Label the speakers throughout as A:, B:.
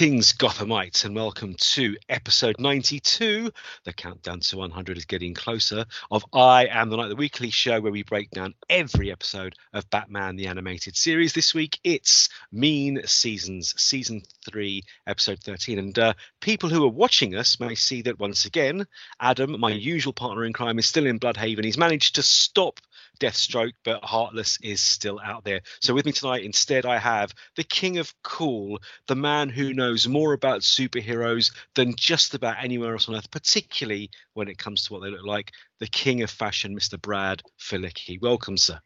A: Greetings, Gothamites, and welcome to episode 92. The countdown to 100 is getting closer. Of I Am the Night, the weekly show where we break down every episode of Batman the Animated Series. This week it's Mean Seasons, Season 3, Episode 13. And uh, people who are watching us may see that once again, Adam, my usual partner in crime, is still in Blüdhaven. He's managed to stop Deathstroke, but Heartless is still out there. So with me tonight, instead, I have the King of Cool, the man who knows more about superheroes than just about anywhere else on earth, particularly when it comes to what they look like. The King of Fashion, Mr. Brad Filicky. Welcome, sir.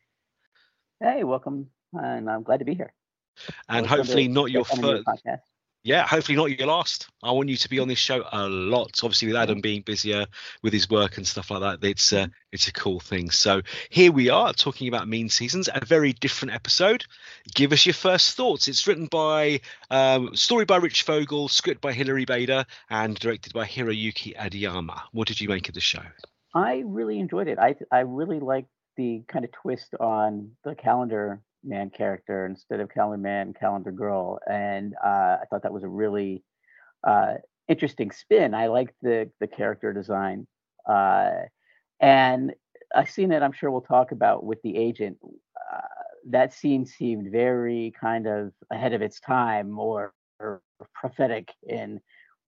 B: Hey, welcome, and I'm glad to be here.
A: And hopefully not your first yeah, hopefully not your last. I want you to be on this show a lot. Obviously, with Adam being busier with his work and stuff like that, it's uh, it's a cool thing. So here we are talking about Mean Seasons, a very different episode. Give us your first thoughts. It's written by um, story by Rich Fogel, script by Hilary Bader, and directed by Hiroyuki Aoyama. What did you make of the show?
B: I really enjoyed it. I I really liked the kind of twist on the calendar man character instead of calendar man, calendar girl, and uh, I thought that was a really uh, interesting spin. I liked the the character design, uh, and a scene that I'm sure we'll talk about with the agent. Uh, that scene seemed very kind of ahead of its time, or, or prophetic in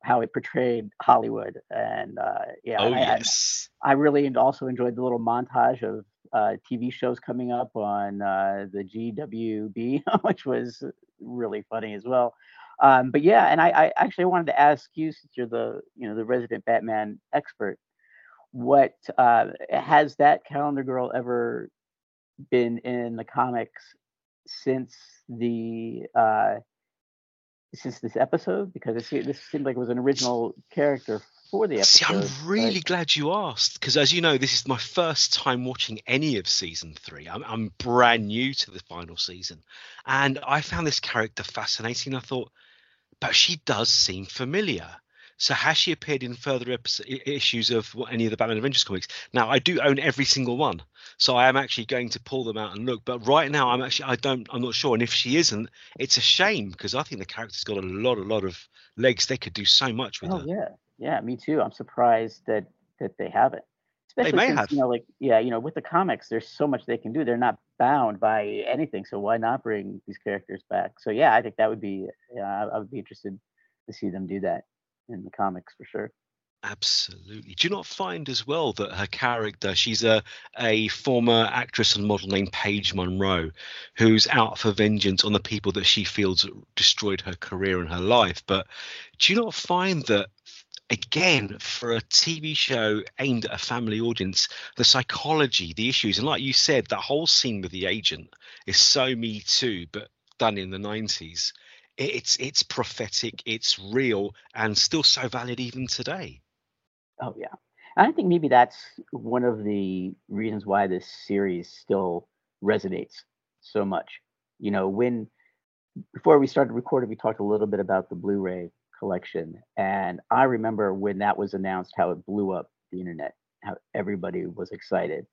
B: how it portrayed Hollywood. And uh, yeah,
A: oh,
B: I,
A: yes.
B: I, I, really also enjoyed the little montage of uh, TV shows coming up on uh, the GWB, which was really funny as well. Um, but yeah, and I, I, actually wanted to ask you, since you're the you know the resident Batman expert, what uh, has that Calendar Girl ever been in the comics since the uh, since this episode? Because it, this seemed like it was an original character for the episode.
A: See, I'm really right? glad you asked because, as you know, this is my first time watching any of season three. I'm, I'm brand new to the final season, and I found this character fascinating. I thought, but she does seem familiar. So has she appeared in further episode, issues of any of the Batman Adventures comics? Now I do own every single one, so I am actually going to pull them out and look. But right now I'm actually I don't I'm not sure. And if she isn't, it's a shame because I think the character's got a lot a lot of legs. They could do so much with
B: oh,
A: her.
B: yeah, yeah, me too. I'm surprised that that they haven't.
A: Especially they may since, have.
B: you know, like yeah, you know, with the comics, there's so much they can do. They're not bound by anything. So why not bring these characters back? So yeah, I think that would be yeah, I would be interested to see them do that in the comics for sure.
A: Absolutely. Do you not find as well that her character, she's a, a former actress and model named Paige Monroe, who's out for vengeance on the people that she feels destroyed her career and her life. But do you not find that again for a tv show aimed at a family audience the psychology the issues. And like you said that whole scene with the agent is so me too but done in the 90s it's it's prophetic it's real and still so valid even today.
B: Oh yeah. I think maybe that's one of the reasons why this series still resonates so much. You know when before we started recording we talked a little bit about the blu-ray collection. And I remember when that was announced, how it blew up the internet, how everybody was excited.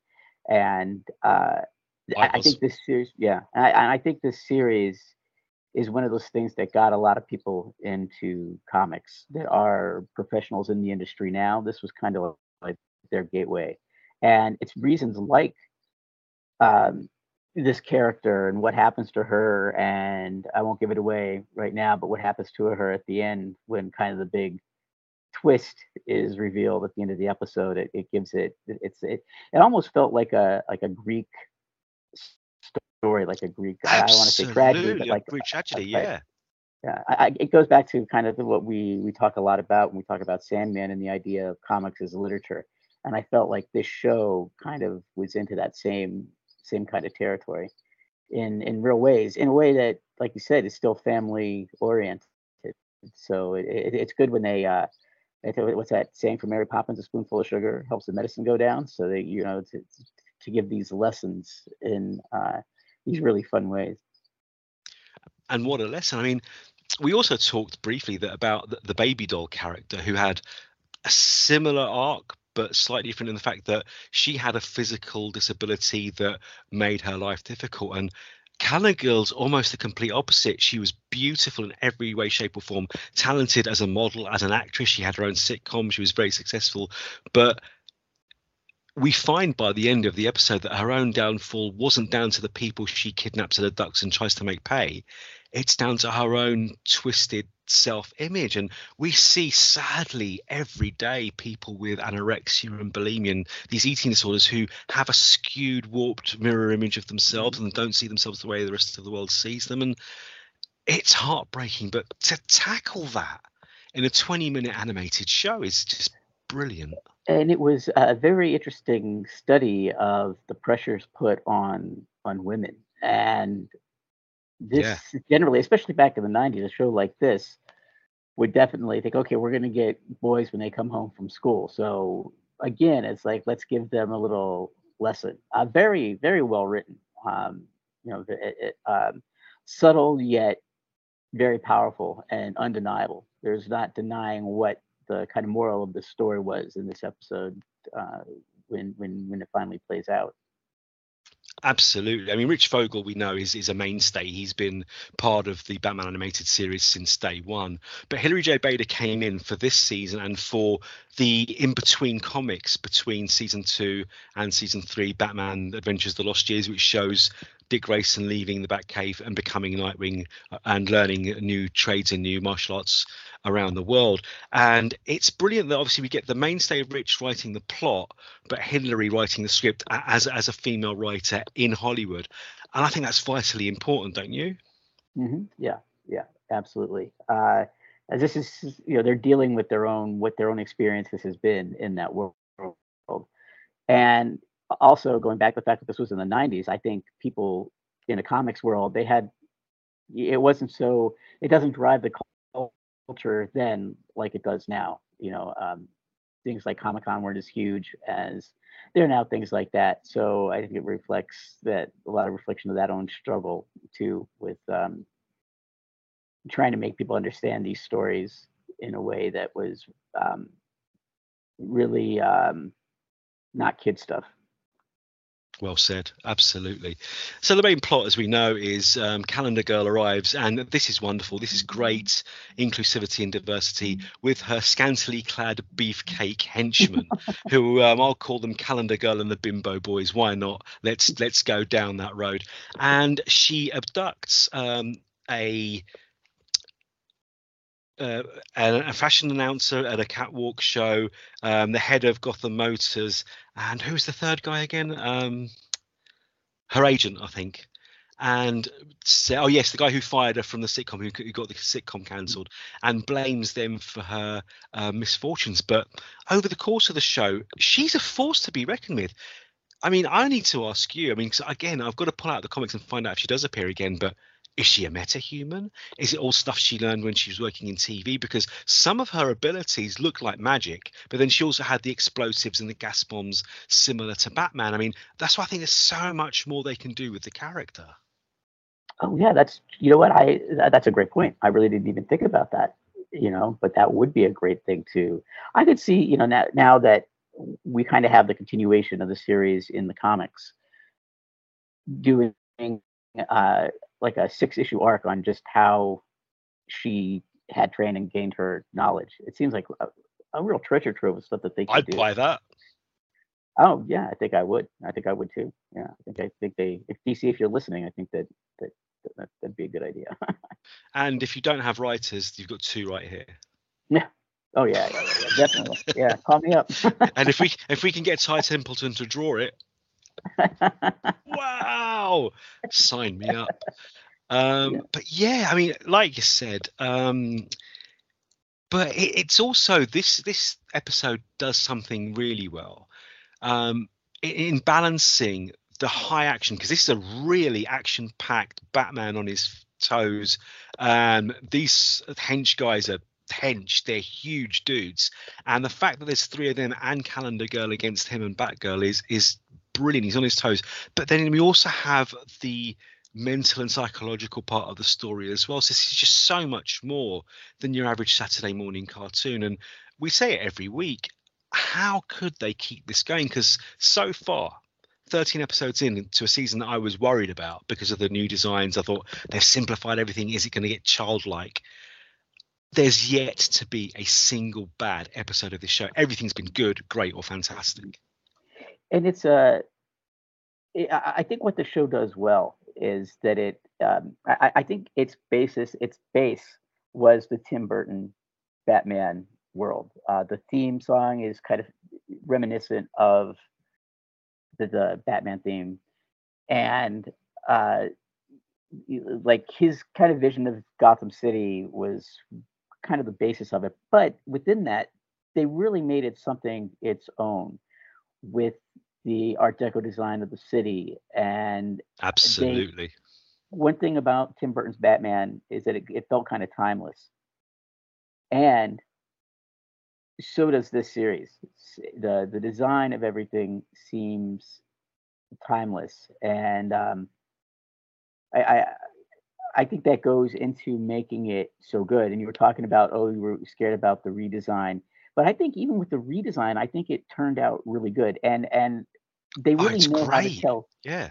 B: And uh, I, I, think this series, yeah, and I, I, think this series is one of those things that got a lot of people into comics that are professionals in the industry now. This was kind of like their gateway. And it's reasons like um, this character and what happens to her and i won't give it away right now but what happens to her at the end when kind of the big twist is revealed at the end of the episode it, it gives it it's it, it almost felt like a like a greek story like a greek
A: Absolutely. i
B: don't want to say tragedy but like
A: greek tragedy yeah
B: yeah I, I, it goes back to kind of what we we talk a lot about when we talk about sandman and the idea of comics as literature and i felt like this show kind of was into that same same kind of territory in in real ways in a way that like you said is still family oriented. So it, it, it's good when they uh what's that saying from mary poppins a spoonful of sugar helps the medicine go down. So they you know to, to give these lessons in uh these really fun ways.
A: And what a lesson. I mean we also talked briefly that about the baby doll character who had a similar arc but slightly different in the fact that she had a physical disability that made her life difficult. And Calendar Girl's almost the complete opposite. She was beautiful in every way, shape, or form, talented as a model, as an actress. She had her own sitcom. She was very successful. But we find by the end of the episode that her own downfall wasn't down to the people she kidnaps and abducts and tries to make pay. It's down to her own twisted self image. And we see sadly every day people with anorexia and bulimia and these eating disorders who have a skewed, warped mirror image of themselves mm-hmm. and don't see themselves the way the rest of the world sees them. And it's heartbreaking. But to tackle that in a 20 minute animated show is just brilliant
B: and it was a very interesting study of the pressures put on on women and this yeah. generally especially back in the 90s a show like this would definitely think okay we're going to get boys when they come home from school so again it's like let's give them a little lesson uh, very very well written um, you know it, it, um, subtle yet very powerful and undeniable there's not denying what the kind of moral of the story was in this episode uh, when when when it finally plays out.
A: Absolutely. I mean, Rich Fogel, we know, is, is a mainstay. He's been part of the Batman animated series since day one. But Hilary J. Bader came in for this season and for the in between comics between season two and season three, Batman Adventures the Lost Years, which shows Dick Grayson leaving the Batcave and becoming Nightwing uh, and learning new trades and new martial arts around the world. And it's brilliant that obviously we get the mainstay of Rich writing the plot, but Hilary writing the script as as a female writer in Hollywood. And I think that's vitally important, don't you?
B: Mm-hmm. Yeah, yeah, absolutely. Uh, as this is, you know, they're dealing with their own what their own experiences has been in that world, and also going back to the fact that this was in the 90s, I think people in a comics world they had it wasn't so it doesn't drive the culture then like it does now. You know, um, things like Comic Con weren't as huge as they're now things like that. So I think it reflects that a lot of reflection of that own struggle too with um, trying to make people understand these stories in a way that was um, really um, not kid stuff.
A: Well said. Absolutely. So the main plot, as we know, is um, Calendar Girl arrives, and this is wonderful. This is great inclusivity and diversity with her scantily clad beefcake henchmen, who um, I'll call them Calendar Girl and the Bimbo Boys. Why not? Let's let's go down that road. And she abducts um, a uh, a, fashion announcer at a catwalk show, um, the head of Gotham Motors, and who's the third guy again? Um, her agent, I think. And say, oh yes, the guy who fired her from the sitcom, who, who got the sitcom cancelled, and blames them for her uh, misfortunes. But over the course of the show, she's a force to be reckoned with. I mean, I need to ask you. I mean, again, I've got to pull out the comics and find out if she does appear again. But is she a metahuman? Is it all stuff she learned when she was working in TV? Because some of her abilities look like magic, but then she also had the explosives and the gas bombs similar to Batman. I mean, that's why I think there's so much more they can do with the character.
B: Oh yeah, that's you know what I that's a great point. I really didn't even think about that. You know, but that would be a great thing too. I could see you know now now that we kind of have the continuation of the series in the comics doing uh, like a six issue arc on just how she had trained and gained her knowledge. It seems like a, a real treasure trove of stuff that they could
A: I'd
B: do.
A: buy that.
B: Oh yeah, I think I would. I think I would too. Yeah, I think I think they if DC if you're listening, I think that that, that that'd be a good idea.
A: and if you don't have writers, you've got two right here.
B: Yeah. Oh yeah, yeah, yeah definitely. yeah, call me up.
A: and if we if we can get Ty Templeton to draw it, wow, sign me up. Um, yeah. But yeah, I mean, like you said, um, but it, it's also this this episode does something really well um, in, in balancing the high action because this is a really action packed Batman on his toes. Um, these hench guys are hench. They're huge dudes, and the fact that there's three of them and Calendar Girl against him and Batgirl is is brilliant. He's on his toes. But then we also have the mental and psychological part of the story as well. So this is just so much more than your average Saturday morning cartoon. And we say it every week. How could they keep this going? Because so far, 13 episodes in to a season that I was worried about because of the new designs. I thought they've simplified everything. Is it going to get childlike? There's yet to be a single bad episode of this show. Everything's been good, great, or fantastic.
B: And it's a, uh, I think what the show does well is that it, um, I, I think its basis, its base was the Tim Burton Batman world. Uh, the theme song is kind of reminiscent of the, the Batman theme, and uh, like his kind of vision of Gotham City was kind of the basis of it. But within that, they really made it something its own with the Art Deco design of the city. And
A: absolutely, they,
B: one thing about Tim Burton's Batman is that it, it felt kind of timeless, and so does this series. the The design of everything seems timeless, and um, I, I I think that goes into making it so good. And you were talking about, oh, you were scared about the redesign, but I think even with the redesign, I think it turned out really good. And and they oh, really oh, know great. how to tell.
A: Yeah.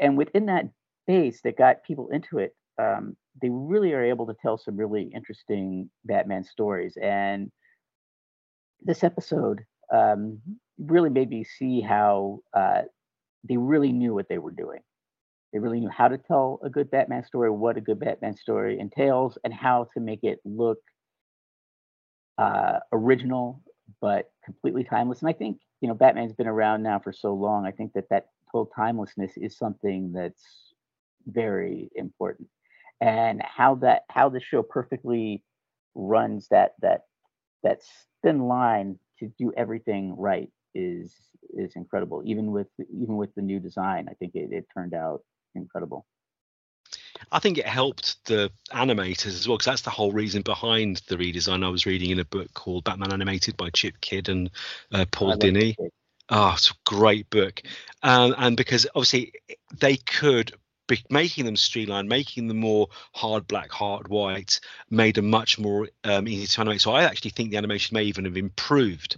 B: And within that base that got people into it, um, they really are able to tell some really interesting Batman stories. And this episode um, really made me see how uh, they really knew what they were doing. They really knew how to tell a good Batman story, what a good Batman story entails, and how to make it look uh, original but completely timeless. And I think you know Batman's been around now for so long. I think that that whole timelessness is something that's very important, and how that how the show perfectly runs that that that thin line to do everything right is is incredible. Even with even with the new design, I think it, it turned out incredible.
A: I think it helped the animators as well because that's the whole reason behind the redesign. I was reading in a book called Batman Animated by Chip Kidd and uh, Paul Dini. Oh, it's a great book, um, and because obviously they could making them streamlined, making them more hard black, hard white, made them much more um, easy to animate. So I actually think the animation may even have improved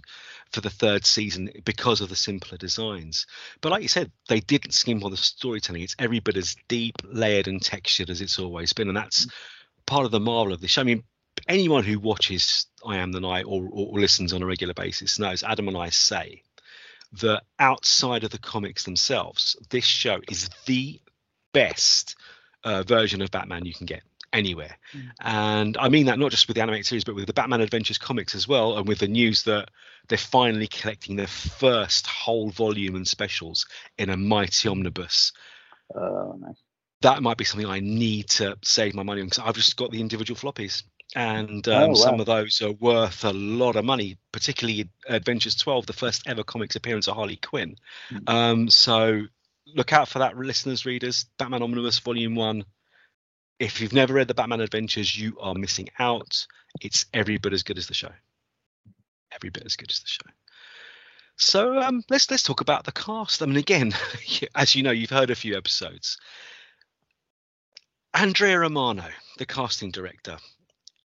A: for the third season because of the simpler designs. But like you said, they didn't skimp on the storytelling. It's every bit as deep, layered, and textured as it's always been, and that's part of the marvel of this show. I mean, anyone who watches I Am the Night or, or listens on a regular basis knows Adam and I say that outside of the comics themselves, this show is the best uh, version of Batman you can get anywhere. Mm. And I mean that not just with the animated series, but with the Batman Adventures comics as well, and with the news that they're finally collecting their first whole volume and specials in a mighty omnibus.
B: Oh, nice.
A: That might be something I need to save my money on because I've just got the individual floppies. And um, oh, wow. some of those are worth a lot of money, particularly Adventures 12, the first ever comics appearance of Harley Quinn. Mm. Um, so look out for that, listeners, readers. Batman Omnibus Volume One. If you've never read the Batman Adventures, you are missing out. It's every bit as good as the show. Every bit as good as the show. So um, let's let's talk about the cast. I mean, again, as you know, you've heard a few episodes. Andrea Romano, the casting director,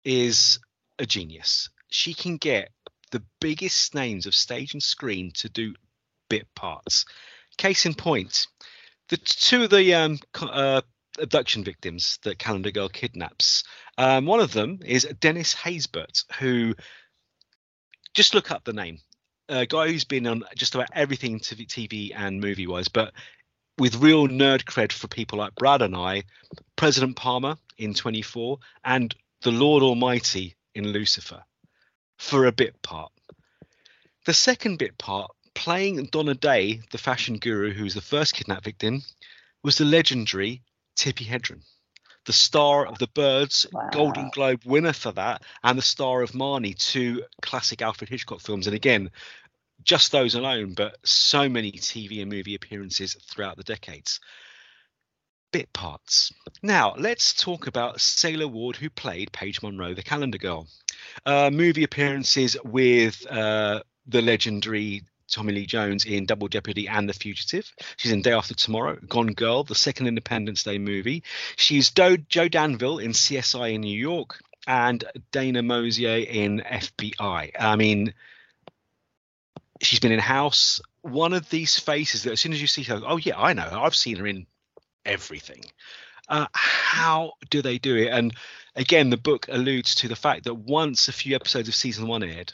A: is a genius. She can get the biggest names of stage and screen to do bit parts. Case in point, the two of the um, uh, abduction victims that Calendar Girl kidnaps. Um, one of them is Dennis Haysbert, who just look up the name. A guy who's been on just about everything TV and movie wise, but with real nerd cred for people like Brad and I, President Palmer in 24, and the Lord Almighty in Lucifer for a bit part. The second bit part playing Donna Day, the fashion guru who was the first kidnap victim, was the legendary Tippi Hedren, the star of The Birds, wow. Golden Globe winner for that, and the star of Marnie, two classic Alfred Hitchcock films. And again, just those alone, but so many TV and movie appearances throughout the decades. Bit parts. Now, let's talk about Sela Ward, who played Paige Monroe, the calendar girl. Uh, movie appearances with uh, the legendary Tommy Lee Jones in Double Jeopardy and The Fugitive. She's in Day After Tomorrow, Gone Girl, the second Independence Day movie. She's Do- Jo Danville in CSI in New York and Dana Mosier in FBI. I mean, she's been in House, one of these faces that as soon as you see her, oh yeah, I know. I've seen her in everything. Uh, how do they do it? And again, the book alludes to the fact that once a few episodes of season one aired,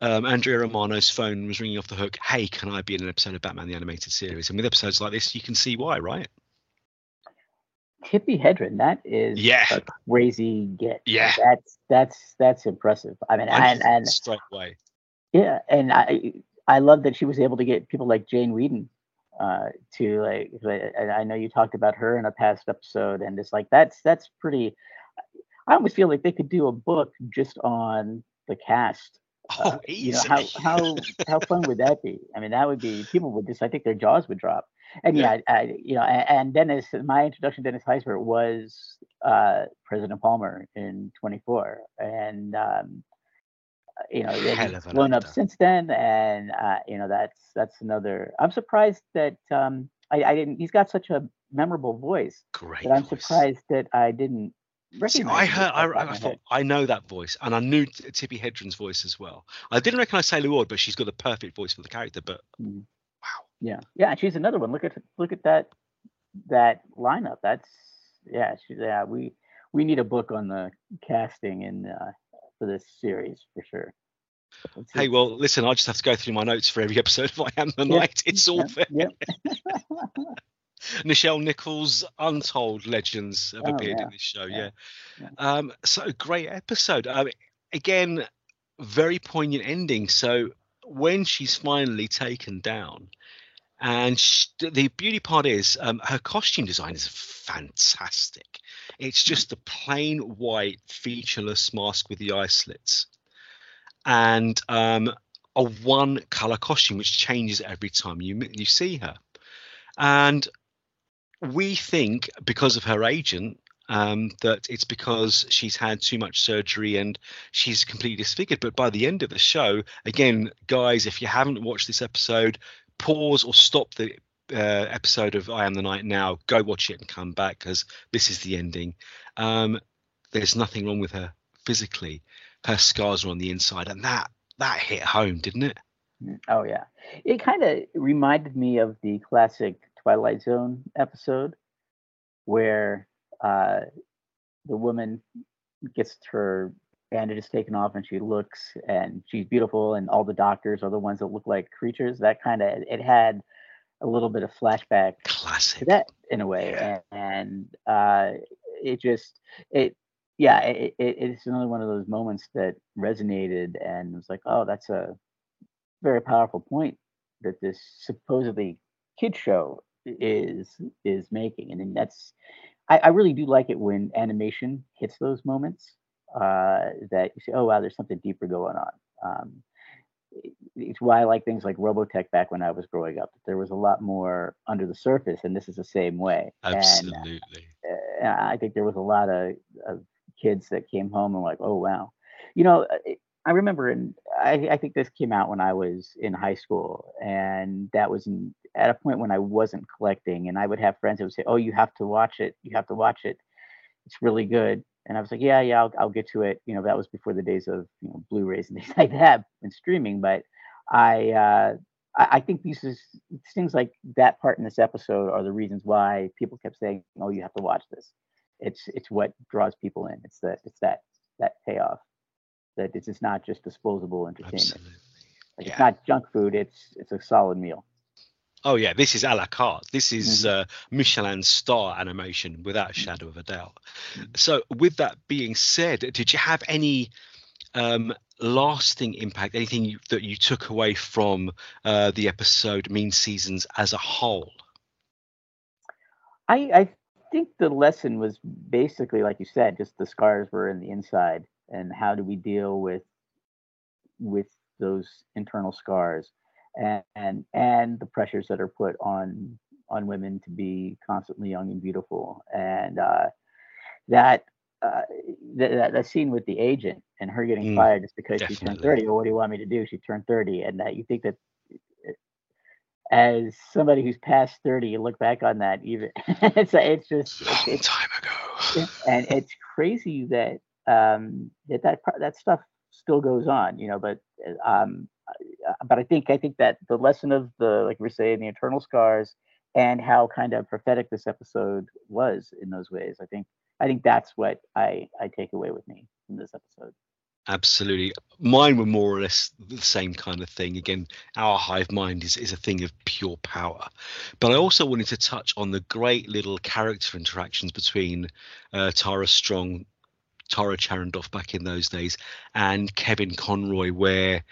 A: um, Andrea Romano's phone was ringing off the hook. Hey, can I be in an episode of Batman the Animated Series? And with episodes like this, you can see why, right?
B: Tippi Hedren, that is
A: yeah.
B: a crazy get.
A: Yeah,
B: that's that's that's impressive. I mean, and, and
A: straight away.
B: Yeah, and I I love that she was able to get people like Jane Wiedlin uh, to like. I know you talked about her in a past episode, and it's like that's that's pretty. I almost feel like they could do a book just on the cast
A: Oh, uh,
B: you know how how how fun would that be? I mean, that would be people would just I think their jaws would drop. And yeah, yeah I, you know, and, and, Dennis, my introduction to Dennis Haysbert was uh, President Palmer in 24, and um, you know, it's blown up since then, and uh, you know, that's that's another. I'm surprised that um, I, I didn't. He's got such a memorable voice.
A: Great.
B: That I'm voice. surprised that I didn't
A: See, I heard, I, I thought, I know that voice, and I knew Tippi Hedren's voice as well. I didn't recognize Taylor Ward, but she's got the perfect voice for the character. But mm. wow,
B: yeah, yeah, and she's another one. Look at look at that that lineup. That's yeah, she, yeah. We we need a book on the casting in uh, for this series for sure.
A: Hey, well, listen, I just have to go through my notes for every episode of I Am the Night. It's all there. Nichelle Nichols, untold legends have oh, appeared yeah. in this show. Yeah. yeah. Um, so great episode. Um, again, very poignant ending. So when she's finally taken down, and she, the beauty part is um, her costume design is fantastic. It's hmm. just a plain white, featureless mask with the eye slits, and um, a one color costume which changes every time you you see her. And we think because of her agent um, that it's because she's had too much surgery and she's completely disfigured. But by the end of the show, again, guys, if you haven't watched this episode, pause or stop the uh, episode of I Am the Night now. Go watch it and come back because this is the ending. Um, there's nothing wrong with her physically. Her scars are on the inside, and that that hit home, didn't it?
B: Mm, oh yeah, it kind of reminded me of the classic Twilight Zone episode where uh, the woman gets her bandages taken off and she looks and she's beautiful and all the doctors are the ones that look like creatures. That kind of it had a little bit of flashback
A: classic
B: to that in a way, yeah. and, and uh, it just it yeah it, it, it's another one of those moments that resonated and was like oh that's a very powerful point that this supposedly kid show is is making. And then that's I, I, really do like it when animation hits those moments uh, that you say oh wow there's something deeper going on. Um, it's why i like things like robotech back when i was growing up That there was a lot more under the surface and this is the same way.
A: Absolutely
B: and, uh, i think there was a lot of, of kids that came home and like oh wow. You know uh, I remember, and I, I, think this came out when I was in high school, and that was in, at a point when I wasn't collecting, and I would have friends that would say, "Oh, you have to watch it. You have to watch it. It's really good." And I was like, "Yeah, yeah, I'll, I'll get to it." You know, that was before the days of you know Blu-rays and things like that and streaming. But I, uh, I, I think these is things like that part in this episode are the reasons why people kept saying, "Oh, you have to watch this." It's it's what draws people in. It's that it's that that payoff that it's, it's not just disposable entertainment. Absolutely. Like yeah. It's not junk food. It's it's a solid meal.
A: Oh yeah, this is a la carte. This is mm-hmm. uh, Michelin star animation without a shadow of a doubt. Mm-hmm. So, with that being said, did you have any um, lasting impact? Anything you, that you took away from uh, the episode Mean Seasons as a whole?
B: I, I think the lesson was basically, like you said, just the scars were in the inside and how do we deal with with those internal scars and and, and the pressures that are put on on women to be constantly young and beautiful. And uh, that uh, that, that scene with the agent and her getting mm, fired just because definitely. she turned 30 well what do you want me to do? She turned 30 and that you think that as somebody who's past 30 you look back on that even it's it's just
A: long
B: it's,
A: time ago.
B: and it's crazy that um, that that that stuff still goes on, you know. But um, but I think I think that the lesson of the like we're saying the internal scars and how kind of prophetic this episode was in those ways. I think I think that's what I I take away with me from this episode.
A: Absolutely. Mine were more or less the same kind of thing. Again, our hive mind is, is a thing of pure power. But I also wanted to touch on the great little character interactions between uh, Tara Strong, Tara Charendoff back in those days, and Kevin Conroy, where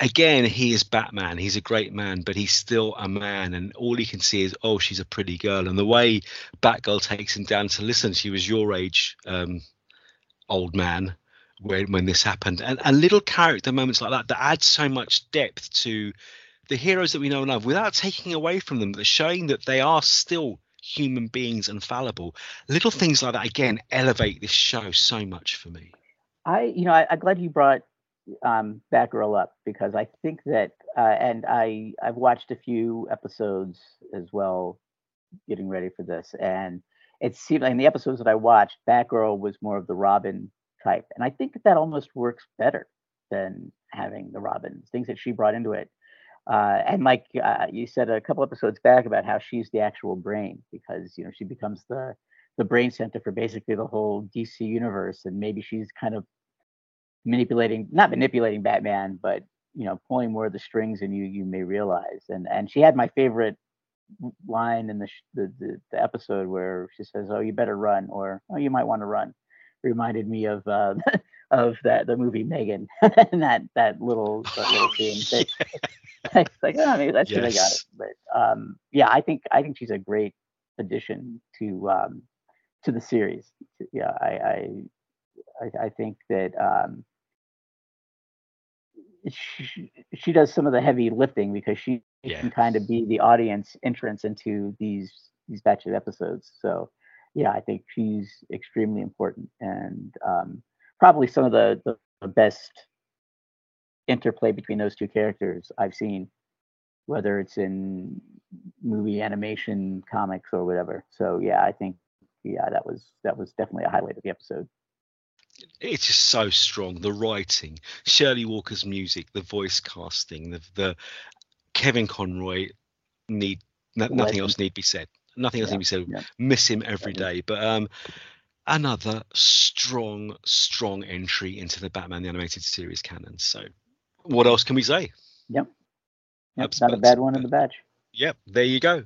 A: again he is Batman. He's a great man, but he's still a man, and all he can see is, oh, she's a pretty girl. And the way Batgirl takes him down to listen, she was your age, um, old man when when this happened, and, and little character moments like that that add so much depth to the heroes that we know and love without taking away from them, but showing that they are still human beings and fallible. Little things like that again elevate this show so much for me.
B: I, you know, I, am glad you brought um, Batgirl up because I think that, uh, and I, I've watched a few episodes as well, getting ready for this, and it seemed like in the episodes that I watched, Batgirl was more of the Robin type. And I think that that almost works better than having the Robins, things that she brought into it. Uh, and like uh, you said a couple episodes back about how she's the actual brain because you know she becomes the the brain center for basically the whole DC universe, and maybe she's kind of manipulating, not manipulating Batman, but you know pulling more of the strings than you you may realize. And and she had my favorite line in the, the the, the episode where she says, "Oh, you better run," or "Oh, you might want to run." reminded me of uh, of that the movie Megan and that that little that little scene. it's like oh, maybe that's yes. I got it. But um, yeah, I think I think she's a great addition to um, to the series. Yeah, I I I, think that um, she, she does some of the heavy lifting because she yeah. can kind of be the audience entrance into these these batch of episodes. So yeah, I think she's extremely important and um, probably some of the, the, the best interplay between those two characters I've seen, whether it's in movie, animation, comics, or whatever. So yeah, I think yeah, that was that was definitely a highlight of the episode.
A: It's just so strong. The writing, Shirley Walker's music, the voice casting, the the Kevin Conroy need nothing else need be said nothing else yeah, can be said. Yeah. Miss him every day. But um, another strong, strong entry into the Batman the Animated Series canon. So, what else can we say?
B: Yep. yep not a bad one in the batch.
A: Yep, there you go.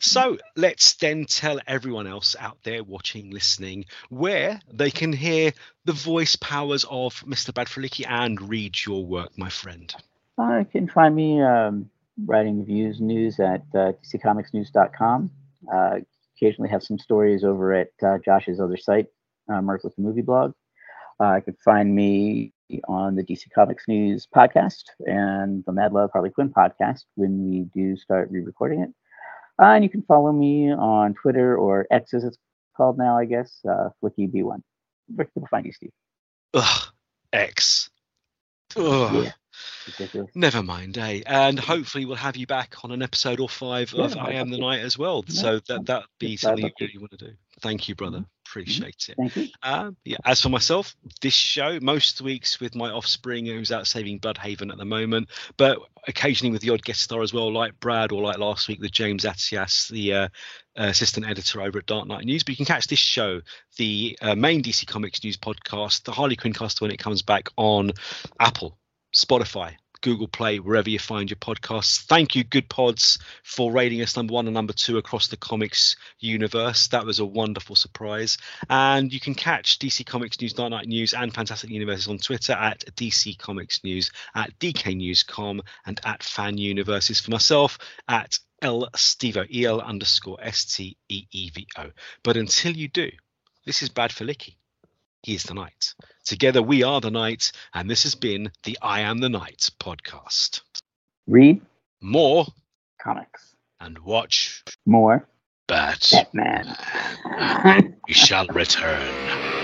A: So let's then tell everyone else out there watching, listening, where they can hear the voice powers of Mr. Brad Filicky and read your work, my friend.
B: Uh, you can find me um, writing reviews news at uh, dccomicsnews.com. Uh, occasionally have some stories over at uh, Josh's other site, uh, Merc with the Movie Blog. Uh, you can find me on the DC Comics News podcast and the Mad Love Harley Quinn podcast when we do start re-recording it. Uh, and you can follow me on Twitter or X as it's called now, I guess, uh, FilickyB1. Where can people find you, Steve?
A: Ugh, X. Ugh. Yeah. Never mind, eh? And hopefully we'll have you back on an episode or five yeah, of I Am the Night as well. Yeah. So that that be something you really want to do. Thank you, brother. Mm-hmm. Appreciate mm-hmm. it.
B: Thank you.
A: Um, yeah. As for myself, this show most weeks with my offspring who's out saving Blüdhaven at the moment, but occasionally with the odd guest star as well, like Brad or like last week with James Atias, the uh, assistant editor over at Dark Knight News. But you can catch this show, the uh, main DC Comics News podcast, the Harley Quinn cast when it comes back on Apple Spotify, Google Play, wherever you find your podcasts. Thank you, Good Pods, for rating us number one and number two across the comics universe. That was a wonderful surprise. And you can catch DC Comics News, Dark Knight News, and Fantastic Universes on Twitter at DC Comics News, at DK Newscom, and at Fan Universes. For myself, at L Stevo, EL underscore S T E E V O. But until you do, this is Brad Filicky. He is the night. Together we are the night, and this has been the I Am the Night podcast.
B: Read
A: more
B: comics
A: and watch
B: more
A: Bat
B: Batman.
A: we shall return.